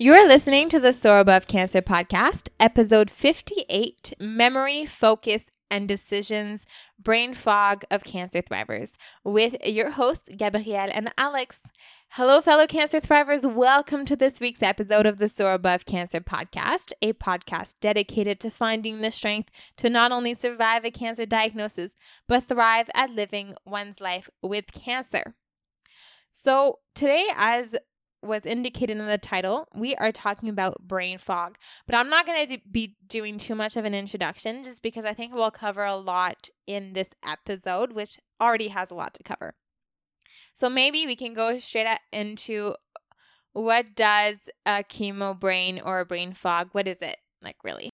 You're listening to the Soar Above Cancer podcast, episode 58 Memory, Focus, and Decisions Brain Fog of Cancer Thrivers, with your hosts, Gabrielle and Alex. Hello, fellow cancer thrivers. Welcome to this week's episode of the Soar Above Cancer podcast, a podcast dedicated to finding the strength to not only survive a cancer diagnosis, but thrive at living one's life with cancer. So, today, as was indicated in the title, we are talking about brain fog. But I'm not going to be doing too much of an introduction just because I think we'll cover a lot in this episode, which already has a lot to cover. So maybe we can go straight into what does a chemo brain or a brain fog, what is it like really?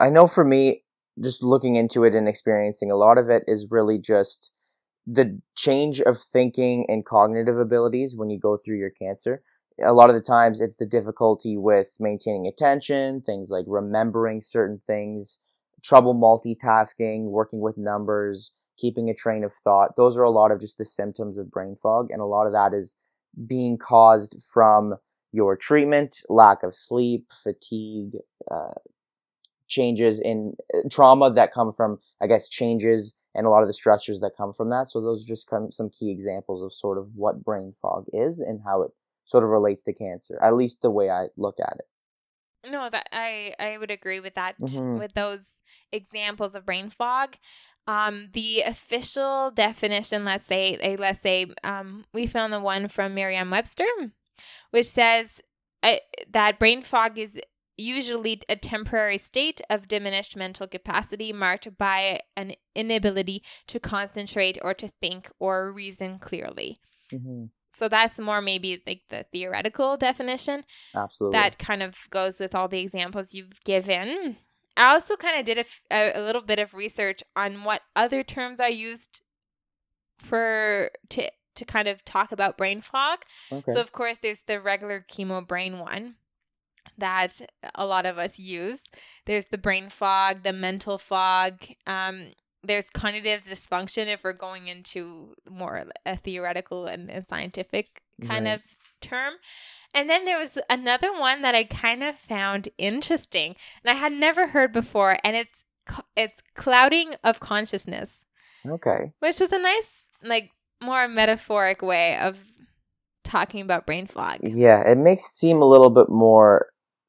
I know for me, just looking into it and experiencing a lot of it is really just the change of thinking and cognitive abilities when you go through your cancer. A lot of the times it's the difficulty with maintaining attention, things like remembering certain things, trouble multitasking, working with numbers, keeping a train of thought. Those are a lot of just the symptoms of brain fog. And a lot of that is being caused from your treatment, lack of sleep, fatigue, uh, changes in uh, trauma that come from, I guess, changes and a lot of the stressors that come from that. So those are just some key examples of sort of what brain fog is and how it sort of relates to cancer, at least the way I look at it. No, that I I would agree with that mm-hmm. with those examples of brain fog. Um, the official definition, let's say, let's say, um, we found the one from Merriam-Webster, which says uh, that brain fog is usually a temporary state of diminished mental capacity marked by an inability to concentrate or to think or reason clearly. Mm-hmm. So that's more maybe like the theoretical definition. Absolutely. That kind of goes with all the examples you've given. I also kind of did a, a little bit of research on what other terms I used for to to kind of talk about brain fog. Okay. So of course there's the regular chemo brain one that a lot of us use. There's the brain fog, the mental fog. Um, there's cognitive dysfunction if we're going into more a theoretical and, and scientific kind right. of term. And then there was another one that I kind of found interesting and I had never heard before, and it's it's clouding of consciousness. Okay. Which was a nice, like, more metaphoric way of talking about brain fog. Yeah, it makes it seem a little bit more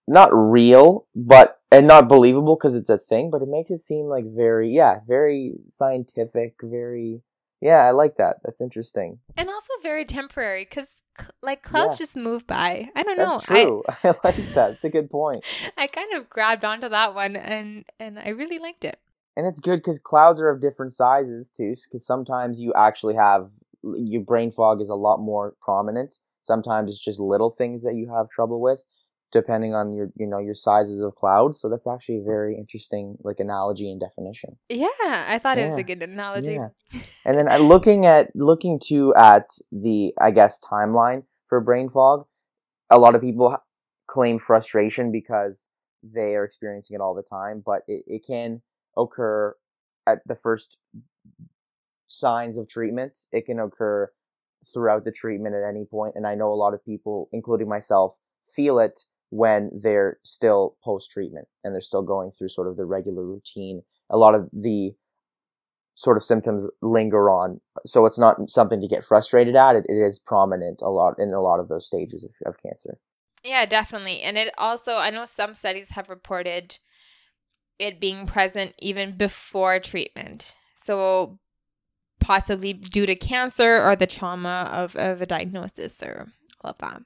not real, but and not believable because it's a thing, but it makes it seem like very yeah, very scientific, very yeah, I like that. That's interesting. And also very temporary because like clouds yeah. just move by. I don't know. That's true. I, I like that. It's a good point. I kind of grabbed onto that one and and I really liked it. And it's good because clouds are of different sizes too. Because sometimes you actually have your brain fog is a lot more prominent. Sometimes it's just little things that you have trouble with depending on your you know your sizes of clouds so that's actually a very interesting like analogy and definition yeah i thought yeah. it was a good analogy yeah. and then uh, looking at looking to at the i guess timeline for brain fog a lot of people claim frustration because they are experiencing it all the time but it, it can occur at the first signs of treatment it can occur throughout the treatment at any point and i know a lot of people including myself feel it when they're still post treatment and they're still going through sort of the regular routine. A lot of the sort of symptoms linger on. So it's not something to get frustrated at. it, it is prominent a lot in a lot of those stages of, of cancer. Yeah, definitely. And it also, I know some studies have reported it being present even before treatment. So possibly due to cancer or the trauma of, of a diagnosis or all of that.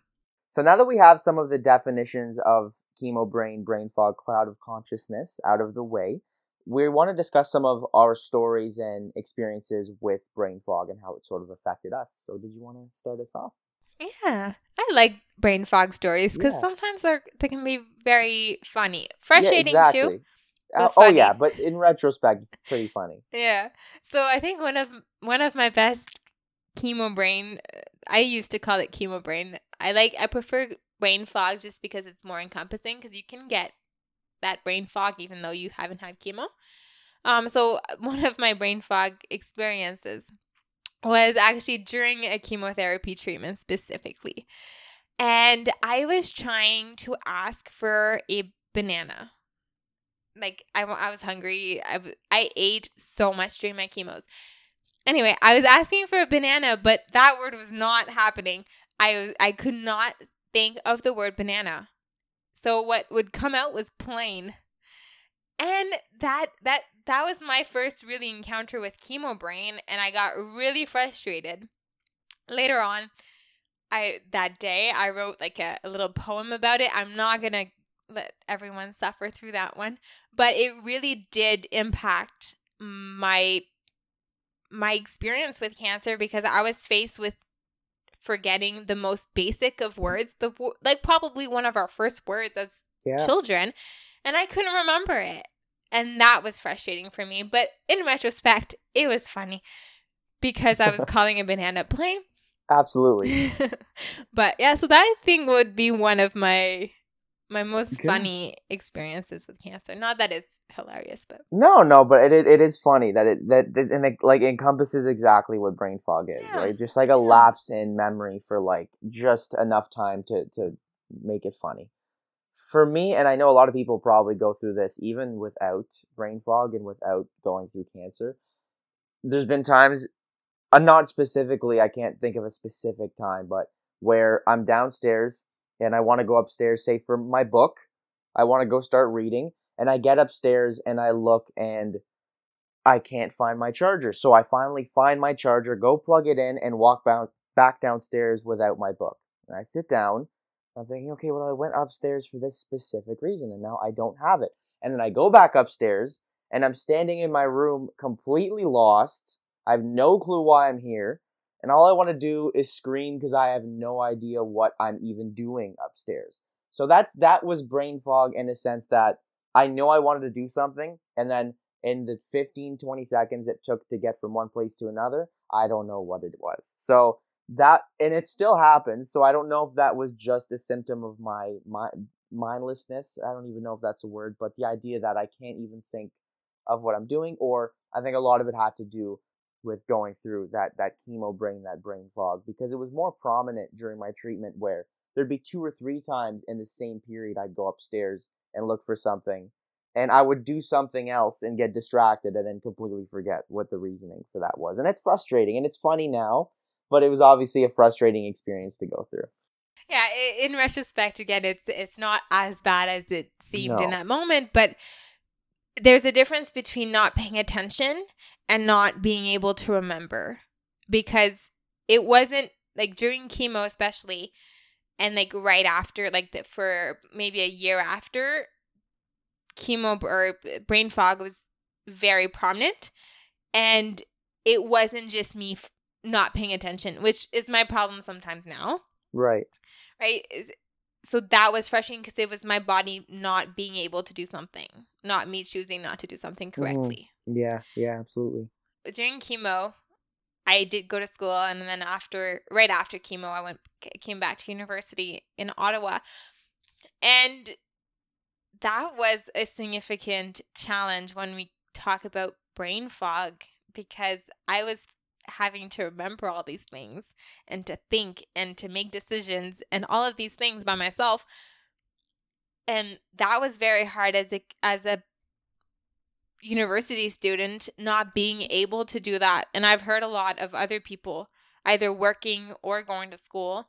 So now that we have some of the definitions of chemo brain, brain fog, cloud of consciousness out of the way, we want to discuss some of our stories and experiences with brain fog and how it sort of affected us. So did you want to start us off? Yeah, I like brain fog stories because yeah. sometimes they're they can be very funny, frustrating yeah, exactly. too. Uh, oh yeah, but in retrospect, pretty funny. yeah. So I think one of one of my best chemo brain, I used to call it chemo brain I like I prefer brain fog just because it's more encompassing because you can get that brain fog even though you haven't had chemo. Um, so one of my brain fog experiences was actually during a chemotherapy treatment specifically. And I was trying to ask for a banana. Like I, I was hungry. I, I ate so much during my chemos. Anyway, I was asking for a banana, but that word was not happening. I I could not think of the word banana. So what would come out was plain. And that that that was my first really encounter with chemo brain and I got really frustrated. Later on, I that day I wrote like a, a little poem about it. I'm not going to let everyone suffer through that one, but it really did impact my my experience with cancer because I was faced with forgetting the most basic of words, the like probably one of our first words as yeah. children, and I couldn't remember it. And that was frustrating for me, but in retrospect, it was funny because I was calling a banana plain. Absolutely. but yeah, so that thing would be one of my my most Good. funny experiences with cancer. Not that it's hilarious, but no, no, but it it, it is funny that it that, that and it like encompasses exactly what brain fog is, yeah. right? Just like a yeah. lapse in memory for like just enough time to to make it funny. For me, and I know a lot of people probably go through this even without brain fog and without going through cancer. There's been times, uh, not specifically, I can't think of a specific time, but where I'm downstairs and I want to go upstairs, say for my book, I want to go start reading, and I get upstairs and I look and I can't find my charger. So I finally find my charger, go plug it in, and walk back downstairs without my book. And I sit down. I'm thinking, okay, well, I went upstairs for this specific reason, and now I don't have it. And then I go back upstairs, and I'm standing in my room completely lost. I have no clue why I'm here and all I want to do is scream because I have no idea what I'm even doing upstairs. So that's that was brain fog in a sense that I know I wanted to do something, and then in the 15, 20 seconds it took to get from one place to another, I don't know what it was. So that and it still happens. So I don't know if that was just a symptom of my my mindlessness. I don't even know if that's a word, but the idea that I can't even think of what I'm doing, or I think a lot of it had to do with going through that that chemo brain, that brain fog, because it was more prominent during my treatment where there'd be two or three times in the same period I'd go upstairs and look for something and I would do something else and get distracted and then completely forget what the reasoning for that was. And it's frustrating and it's funny now, but it was obviously a frustrating experience to go through. Yeah, in retrospect again it's it's not as bad as it seemed no. in that moment, but there's a difference between not paying attention and not being able to remember because it wasn't like during chemo especially and like right after like the, for maybe a year after chemo or brain fog was very prominent and it wasn't just me f- not paying attention which is my problem sometimes now right right so that was frustrating because it was my body not being able to do something, not me choosing not to do something mm-hmm. correctly. Yeah, yeah, absolutely. During chemo, I did go to school, and then after, right after chemo, I went came back to university in Ottawa, and that was a significant challenge when we talk about brain fog because I was having to remember all these things and to think and to make decisions and all of these things by myself and that was very hard as a as a university student not being able to do that and i've heard a lot of other people either working or going to school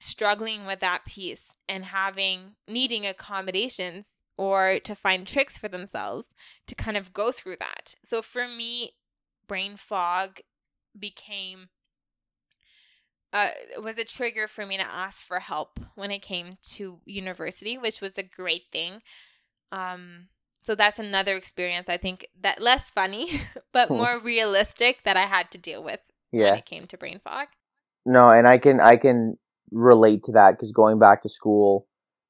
struggling with that piece and having needing accommodations or to find tricks for themselves to kind of go through that so for me brain fog became uh, was a trigger for me to ask for help when it came to university, which was a great thing. Um, so that's another experience I think that less funny, but hmm. more realistic that I had to deal with yeah. when it came to brain fog. No, and I can I can relate to that because going back to school,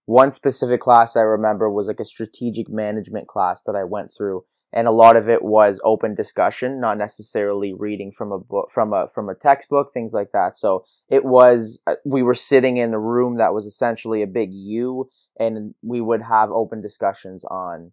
one specific class I remember was like a strategic management class that I went through, and a lot of it was open discussion, not necessarily reading from a book, from a from a textbook, things like that. So it was uh, we were sitting in a room that was essentially a big U, and we would have open discussions on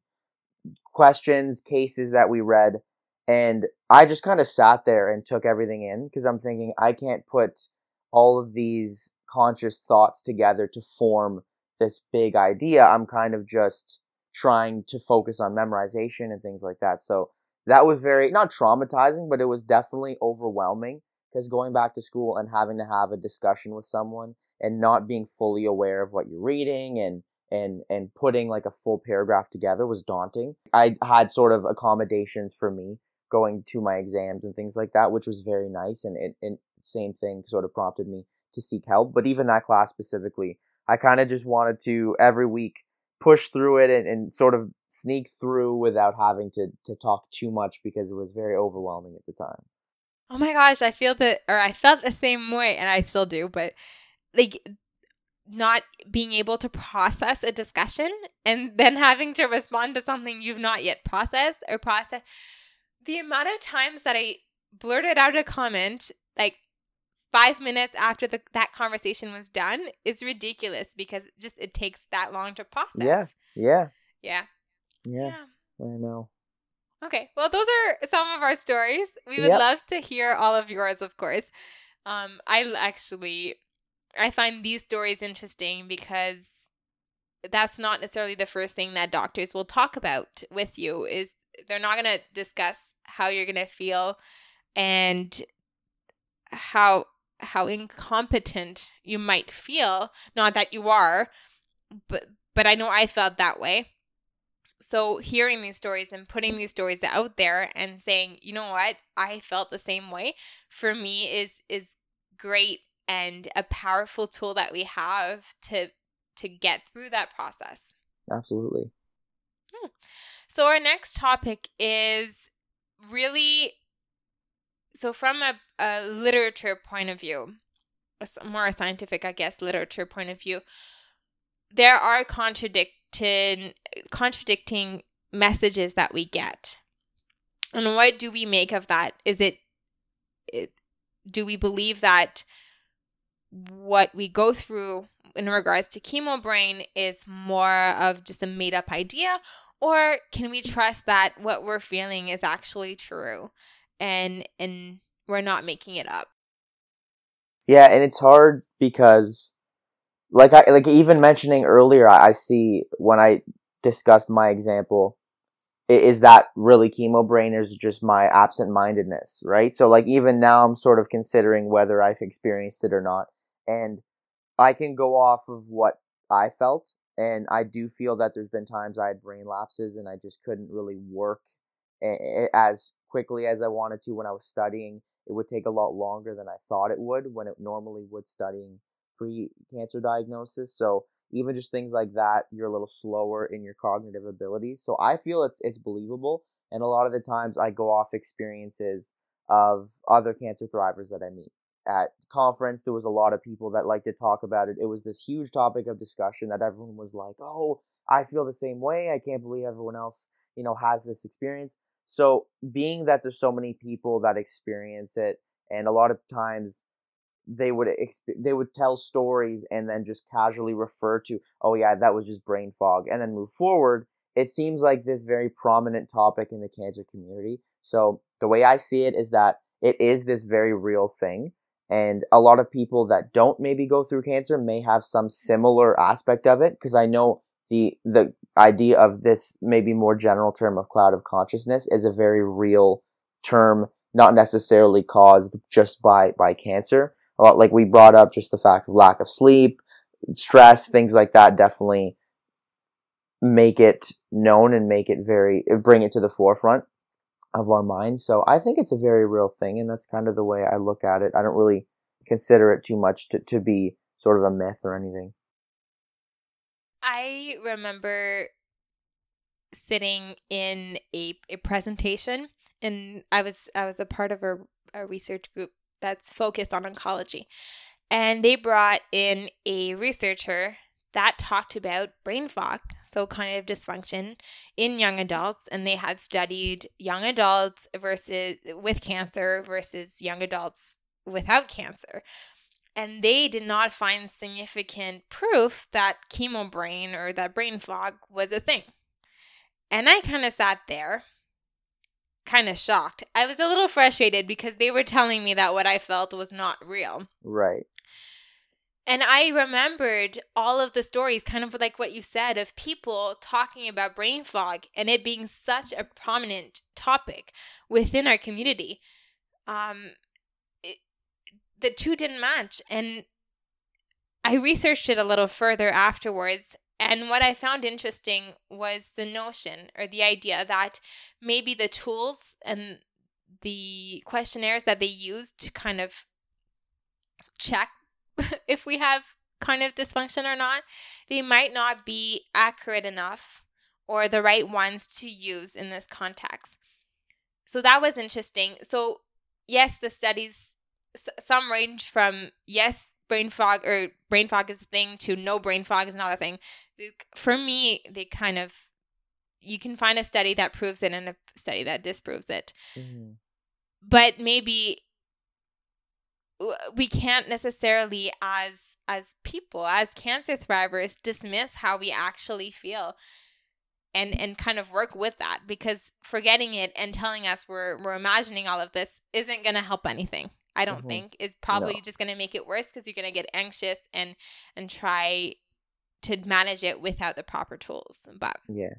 questions, cases that we read, and I just kind of sat there and took everything in because I'm thinking I can't put all of these conscious thoughts together to form this big idea. I'm kind of just trying to focus on memorization and things like that. So that was very not traumatizing, but it was definitely overwhelming because going back to school and having to have a discussion with someone and not being fully aware of what you're reading and and and putting like a full paragraph together was daunting. I had sort of accommodations for me going to my exams and things like that, which was very nice. And it, and same thing sort of prompted me to seek help. But even that class specifically, I kind of just wanted to every week push through it and, and sort of sneak through without having to to talk too much because it was very overwhelming at the time. Oh my gosh, I feel that or I felt the same way and I still do, but like not being able to process a discussion and then having to respond to something you've not yet processed or processed. The amount of times that I blurted out a comment like five minutes after the, that conversation was done is ridiculous because it just it takes that long to process. Yeah. Yeah. Yeah. Yeah. yeah. I know. Okay. Well, those are some of our stories. We would yep. love to hear all of yours, of course. Um, I actually I find these stories interesting because that's not necessarily the first thing that doctors will talk about with you is they're not going to discuss how you're going to feel and how how incompetent you might feel. Not that you are but but I know I felt that way. So hearing these stories and putting these stories out there and saying you know what? I felt the same way for me is is great and a powerful tool that we have to to get through that process. Absolutely. Hmm. So our next topic is really so from a, a literature point of view, a more scientific, I guess, literature point of view, there are contradicting contradicting messages that we get. And what do we make of that? Is it, it do we believe that what we go through in regards to chemo brain is more of just a made up idea or can we trust that what we're feeling is actually true and and we're not making it up? Yeah and it's hard because like i like even mentioning earlier i see when i discussed my example is that really chemo brain or is just my absent mindedness right? So like even now i'm sort of considering whether i've experienced it or not and I can go off of what I felt. And I do feel that there's been times I had brain lapses and I just couldn't really work as quickly as I wanted to when I was studying. It would take a lot longer than I thought it would when it normally would studying pre cancer diagnosis. So even just things like that, you're a little slower in your cognitive abilities. So I feel it's it's believable. And a lot of the times I go off experiences of other cancer thrivers that I meet at conference there was a lot of people that like to talk about it. It was this huge topic of discussion that everyone was like oh i feel the same way. I can't believe everyone else you know has this experience. So being that there's so many people that experience it and a lot of times they would exp- they would tell stories and then just casually refer to oh yeah that was just brain fog and then move forward it seems like this very prominent topic in the cancer community. So the way i see it is that it is this very real thing and a lot of people that don't maybe go through cancer may have some similar aspect of it because I know the the idea of this maybe more general term of cloud of consciousness is a very real term not necessarily caused just by by cancer. A lot like we brought up just the fact of lack of sleep stress things like that definitely make it known and make it very bring it to the forefront of our mind. So I think it's a very real thing, and that's kind of the way I look at it. I don't really consider it too much to, to be sort of a myth or anything. I remember sitting in a, a presentation and I was I was a part of a, a research group that's focused on oncology. And they brought in a researcher that talked about brain fog, so cognitive dysfunction in young adults, and they had studied young adults versus with cancer versus young adults without cancer. And they did not find significant proof that chemo brain or that brain fog was a thing. And I kind of sat there, kind of shocked. I was a little frustrated because they were telling me that what I felt was not real. Right. And I remembered all of the stories, kind of like what you said, of people talking about brain fog and it being such a prominent topic within our community. Um, it, the two didn't match. And I researched it a little further afterwards. And what I found interesting was the notion or the idea that maybe the tools and the questionnaires that they use to kind of check if we have cognitive dysfunction or not, they might not be accurate enough or the right ones to use in this context. So that was interesting. So, yes, the studies, some range from yes, brain fog or brain fog is a thing to no brain fog is not a thing. For me, they kind of, you can find a study that proves it and a study that disproves it. Mm-hmm. But maybe we can't necessarily as as people as cancer thrivers dismiss how we actually feel and and kind of work with that because forgetting it and telling us we're we're imagining all of this isn't going to help anything i don't mm-hmm. think it's probably no. just going to make it worse because you're going to get anxious and and try to manage it without the proper tools but yeah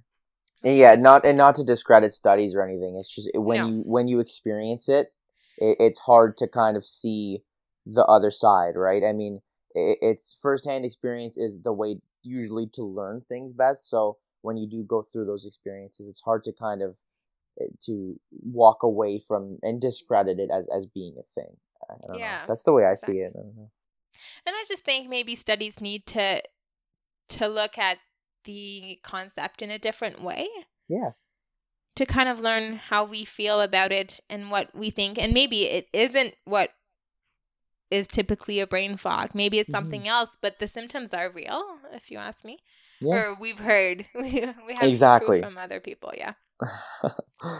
and yeah not and not to discredit studies or anything it's just when no. you when you experience it, it it's hard to kind of see the other side, right? I mean, it, it's firsthand experience is the way usually to learn things best. So when you do go through those experiences, it's hard to kind of eh, to walk away from and discredit it as as being a thing. yeah, know. that's the way I see it. I and I just think maybe studies need to to look at the concept in a different way. Yeah. To kind of learn how we feel about it and what we think. And maybe it isn't what is typically a brain fog. Maybe it's mm-hmm. something mm-hmm. else, but the symptoms are real, if you ask me. Yeah. Or we've heard we, we have exactly from other people. Yeah.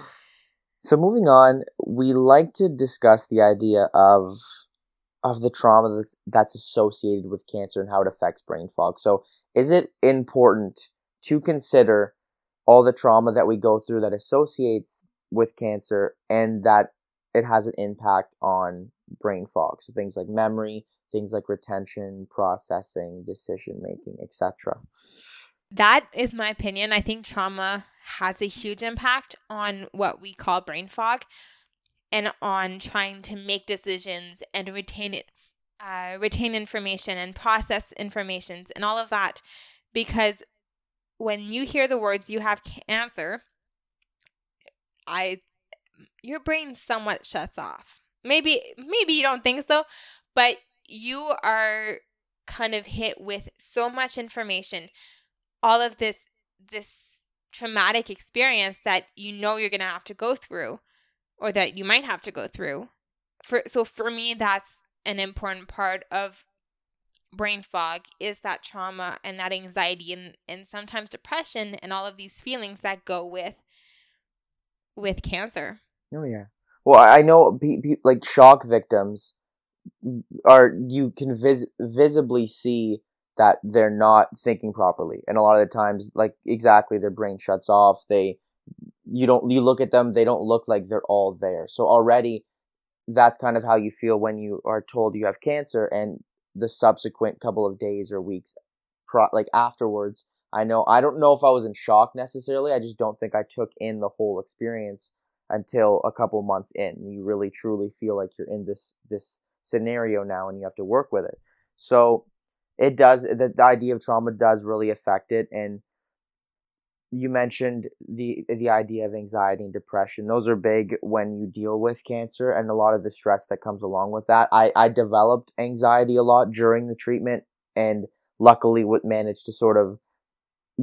so moving on, we like to discuss the idea of of the trauma that's that's associated with cancer and how it affects brain fog. So, is it important to consider all the trauma that we go through that associates with cancer and that it has an impact on brain fog. So things like memory, things like retention, processing, decision making, etc. That is my opinion. I think trauma has a huge impact on what we call brain fog and on trying to make decisions and retain it uh, retain information and process information and all of that because when you hear the words you have cancer i your brain somewhat shuts off Maybe maybe you don't think so, but you are kind of hit with so much information, all of this this traumatic experience that you know you're going to have to go through or that you might have to go through. For so for me that's an important part of brain fog is that trauma and that anxiety and and sometimes depression and all of these feelings that go with with cancer. Oh yeah. Well, I know like shock victims are you can vis- visibly see that they're not thinking properly, and a lot of the times, like exactly, their brain shuts off. They you don't you look at them, they don't look like they're all there. So already, that's kind of how you feel when you are told you have cancer, and the subsequent couple of days or weeks, pro- like afterwards. I know I don't know if I was in shock necessarily. I just don't think I took in the whole experience until a couple months in. You really truly feel like you're in this this scenario now and you have to work with it. So it does the, the idea of trauma does really affect it and you mentioned the the idea of anxiety and depression those are big when you deal with cancer and a lot of the stress that comes along with that i i developed anxiety a lot during the treatment and luckily would manage to sort of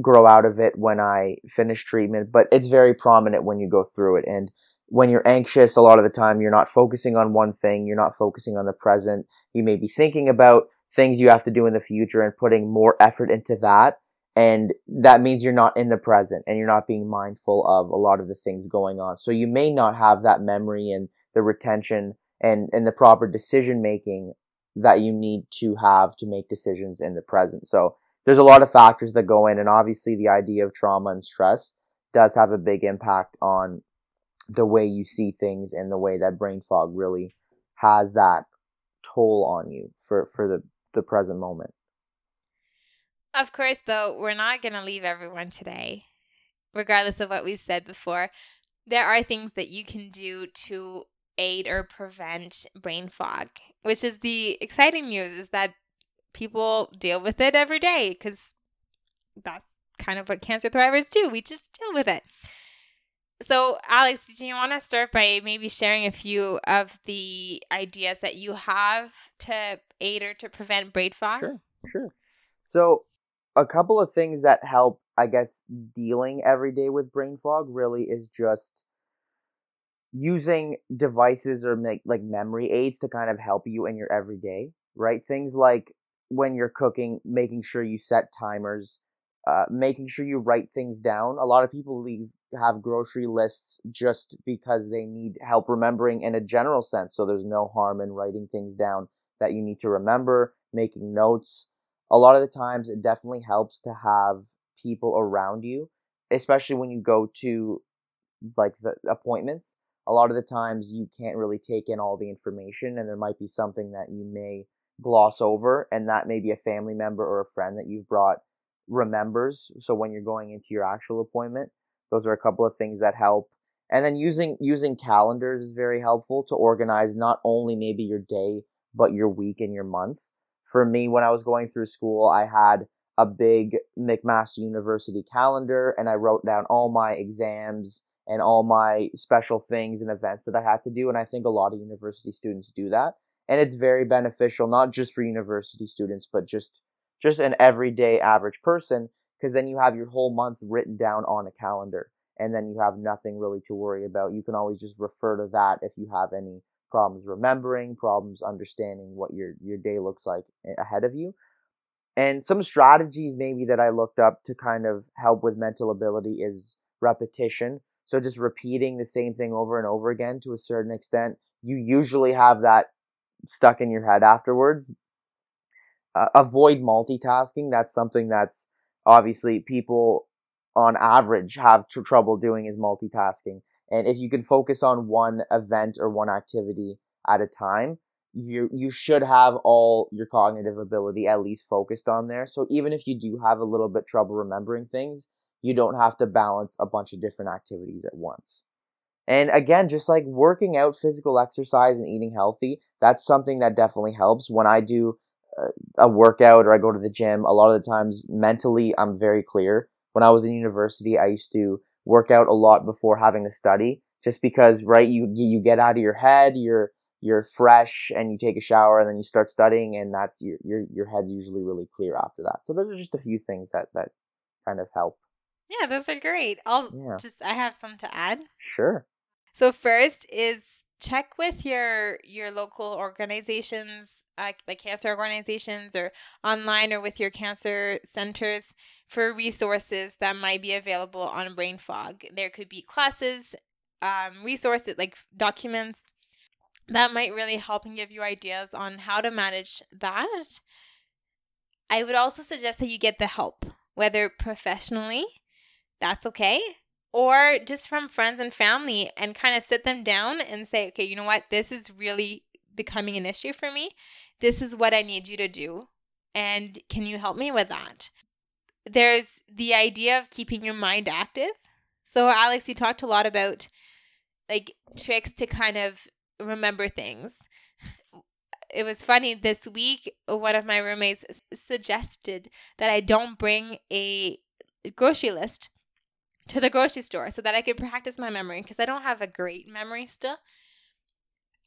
grow out of it when I finish treatment, but it's very prominent when you go through it. And when you're anxious, a lot of the time you're not focusing on one thing, you're not focusing on the present. You may be thinking about things you have to do in the future and putting more effort into that. And that means you're not in the present and you're not being mindful of a lot of the things going on. So you may not have that memory and the retention and, and the proper decision making that you need to have to make decisions in the present. So there's a lot of factors that go in, and obviously the idea of trauma and stress does have a big impact on the way you see things and the way that brain fog really has that toll on you for for the the present moment. Of course, though, we're not going to leave everyone today, regardless of what we said before. There are things that you can do to aid or prevent brain fog, which is the exciting news is that people deal with it every day because that's kind of what cancer thrivers do. We just deal with it. So, Alex, do you want to start by maybe sharing a few of the ideas that you have to aid or to prevent brain fog? Sure, sure. So, a couple of things that help, I guess, dealing every day with brain fog really is just using devices or make like memory aids to kind of help you in your everyday, right? Things like when you're cooking, making sure you set timers, uh, making sure you write things down. A lot of people leave have grocery lists just because they need help remembering in a general sense. So there's no harm in writing things down that you need to remember, making notes. A lot of the times it definitely helps to have people around you, especially when you go to like the appointments. A lot of the times you can't really take in all the information and there might be something that you may gloss over and that may be a family member or a friend that you've brought remembers. So when you're going into your actual appointment, those are a couple of things that help. And then using using calendars is very helpful to organize not only maybe your day, but your week and your month. For me, when I was going through school, I had a big McMaster University calendar and I wrote down all my exams and all my special things and events that I had to do. And I think a lot of university students do that. And it's very beneficial, not just for university students, but just, just an everyday average person because then you have your whole month written down on a calendar and then you have nothing really to worry about. You can always just refer to that if you have any problems remembering, problems understanding what your, your day looks like ahead of you. And some strategies maybe that I looked up to kind of help with mental ability is repetition. So just repeating the same thing over and over again to a certain extent. You usually have that stuck in your head afterwards. Uh, avoid multitasking. That's something that's obviously people on average have tr- trouble doing is multitasking. And if you can focus on one event or one activity at a time, you you should have all your cognitive ability at least focused on there. So even if you do have a little bit trouble remembering things, you don't have to balance a bunch of different activities at once. And again, just like working out, physical exercise and eating healthy, that's something that definitely helps. When I do uh, a workout or I go to the gym, a lot of the times mentally I'm very clear. When I was in university, I used to work out a lot before having to study just because, right, you, you get out of your head, you're, you're fresh and you take a shower and then you start studying and that's your, your, your head's usually really clear after that. So those are just a few things that, that kind of help. Yeah, those are great. I'll yeah. just, I have some to add. Sure. So first is check with your, your local organizations uh, like cancer organizations or online or with your cancer centers for resources that might be available on brain fog. There could be classes, um, resources like documents that might really help and give you ideas on how to manage that. I would also suggest that you get the help, whether professionally, that's okay, or just from friends and family, and kind of sit them down and say, okay, you know what, this is really becoming an issue for me. This is what I need you to do. And can you help me with that? There's the idea of keeping your mind active. So, Alex, you talked a lot about like tricks to kind of remember things. It was funny this week, one of my roommates suggested that I don't bring a grocery list to the grocery store so that I could practice my memory because I don't have a great memory still.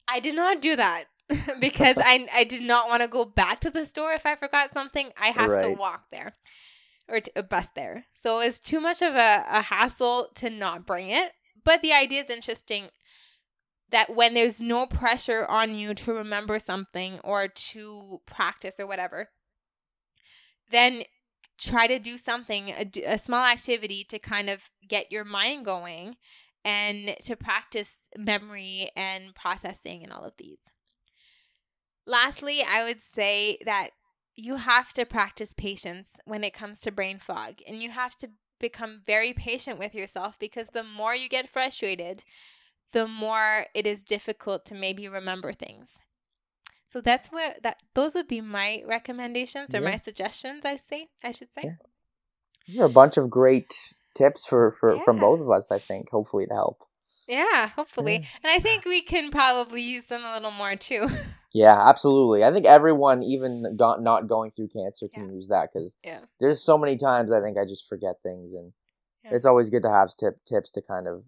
I did not do that because I I did not want to go back to the store if I forgot something. I have right. to walk there or to, a bus there. So it's too much of a, a hassle to not bring it. But the idea is interesting that when there's no pressure on you to remember something or to practice or whatever, then try to do something, a, a small activity to kind of get your mind going and to practice memory and processing and all of these. Lastly, I would say that you have to practice patience when it comes to brain fog, and you have to become very patient with yourself because the more you get frustrated, the more it is difficult to maybe remember things. So that's where that those would be my recommendations or Yeah. my suggestions. I say I should say. Yeah. These are a bunch of great tips for, for from both of us, I think, hopefully to help. Yeah, hopefully. Yeah. And I think we can probably use them a little more too. Yeah, absolutely. I think everyone, even not, not going through cancer, can use that because yeah. there's so many times I think I just forget things, and Yeah. it's always good to have tip, tips to kind of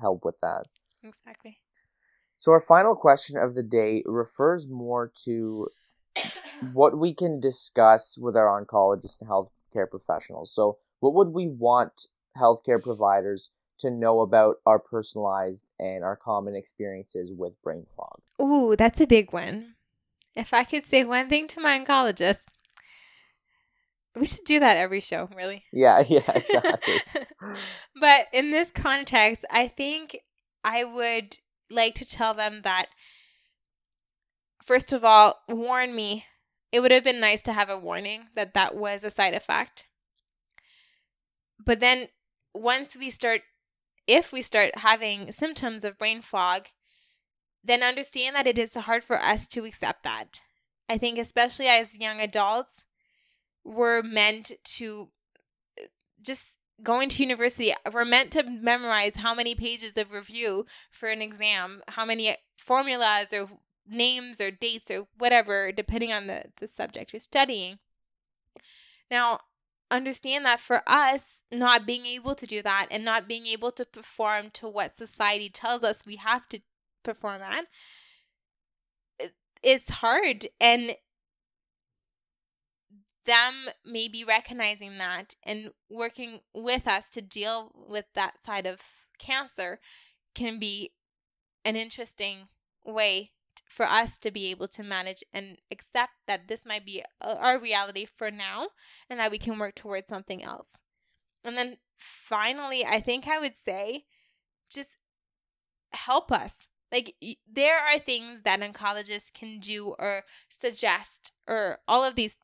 help with that. Exactly. So our final question of the day refers more to what we can discuss with our oncologists and healthcare professionals. So, what would we want healthcare providers to know about our personalized and our common experiences with brain fog? Ooh, that's a big one. If I could say one thing to my oncologist, we should do that every show, really. Yeah, yeah, exactly. but in this context, I think I would like to tell them that, first of all, warn me. It would have been nice to have a warning that that was a side effect. But then once we start, if we start having symptoms of brain fog, then understand that it is hard for us to accept that. I think, especially as young adults, we're meant to uh, just going to university, we're meant to memorize how many pages of review for an exam, how many formulas or names or dates or whatever, depending on the, the subject you're studying. Now, understand that for us, not being able to do that and not being able to perform to what society tells us we have to perform at is hard. And them maybe recognizing that and working with us to deal with that side of cancer can be an interesting way for us to be able to manage and accept that this might be uh, our reality for now and that we can work towards something else. And then finally, I think I would say just help us. Like, there are things that oncologists can do or suggest, or all of these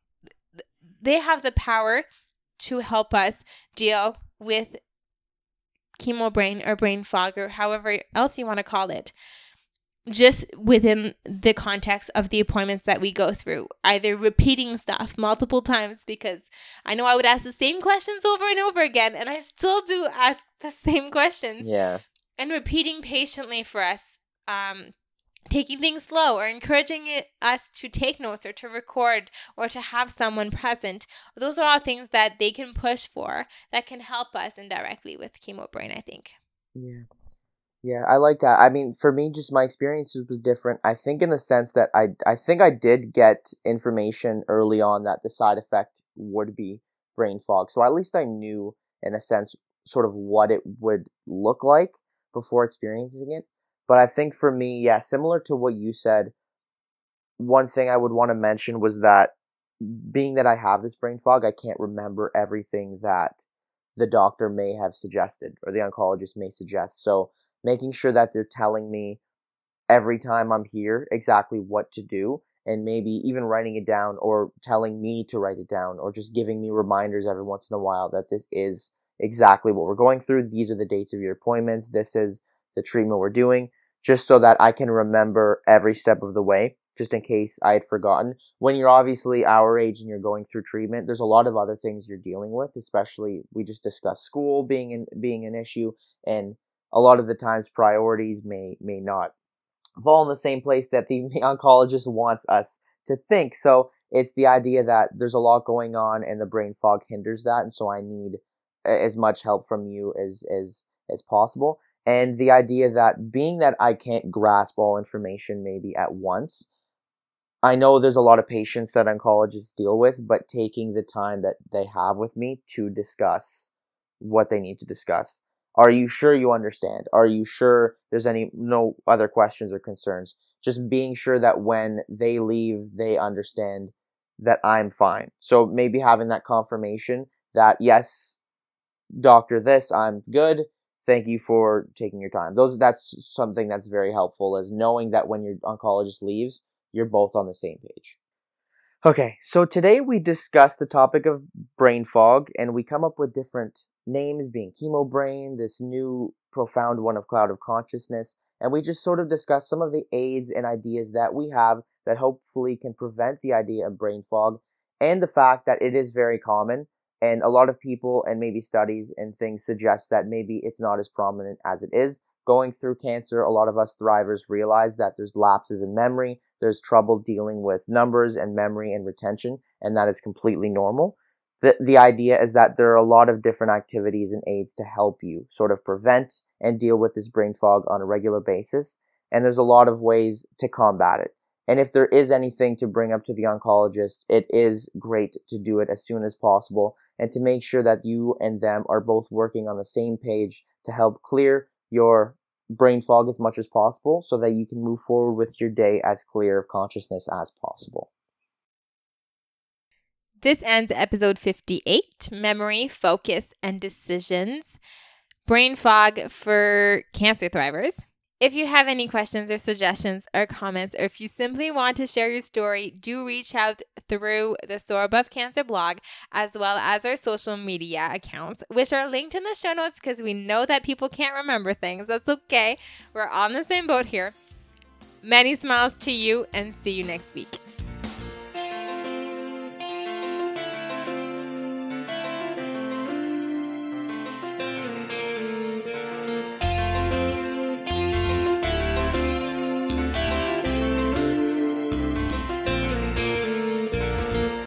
they have the power to help us deal with chemo brain or brain fog or however else you want to call it just within the context of the appointments that we go through either repeating stuff multiple times because i know i would ask the same questions over and over again and i still do ask the same questions Yeah. and repeating patiently for us um taking things slow or encouraging us to take notes or to record or to have someone present. Those are all things that they can push for that can help us indirectly with chemo brain, I think. Yeah. Yeah, I like that. I mean, for me, just my experiences was different. I think in the sense that I, I think I did get information early on that the side effect would be brain fog. So at least I knew, in a sense, sort of what it would look like before experiencing it. But I think for me, yeah, similar to what you said, one thing I would want to mention was that being that I have this brain fog, I can't remember everything that the doctor may have suggested or the oncologist may suggest. So making sure that they're telling me every time I'm here exactly what to do and maybe even writing it down or telling me to write it down or just giving me reminders every once in a while that this is exactly what we're going through. These are the dates of your appointments. This is the treatment we're doing just so that I can remember every step of the way, just in case I had forgotten. When you're obviously our age and you're going through treatment, there's a lot of other things you're dealing with, especially we just discussed school being in, being an issue and a lot of the times priorities may may not fall in the same place that the oncologist wants us to think. So it's the idea that there's a lot going on and the brain fog hinders that and so I need as much help from you as as as possible and the idea that being that I can't grasp all information maybe at once, I know there's a lot of patients that oncologists deal with, but taking the time that they have with me to discuss what they need to discuss. Are you sure you understand? Are you sure there's any no other questions or concerns? Just being sure that when they leave, they understand that I'm fine. So maybe having that confirmation that yes, doctor, this I'm good thank you for taking your time. Those that's something that's very helpful is knowing that when your oncologist leaves, you're both on the same page. Okay, so today we discussed the topic of brain fog and we come up with different names being chemo brain, this new profound one of cloud of consciousness, and we just sort of discussed some of the aids and ideas that we have that hopefully can prevent the idea of brain fog and the fact that it is very common. And a lot of people and maybe studies and things suggest that maybe it's not as prominent as it is. Going through cancer, a lot of us thrivers realize that there's lapses in memory, there's trouble dealing with numbers and memory and retention, and that is completely normal the, the idea is that there are a lot of different activities and aids to help you sort of prevent and deal with this brain fog on a regular basis. And there's a lot of ways to combat it. And if there is anything to bring up to the oncologist, it is great to do it as soon as possible and to make sure that you and them are both working on the same page to help clear your brain fog as much as possible so that you can move forward with your day as clear of consciousness as possible. This ends episode 58 Memory, Focus, and Decisions. Brain fog for cancer thrivers. If you have any questions or suggestions or comments, or if you simply want to share your story, do reach out through the Soar Above Cancer blog as well as our social media accounts, which are linked in the show notes because we know that people can't remember things. That's okay. We're on the same boat here. Many smiles to you and see you next week.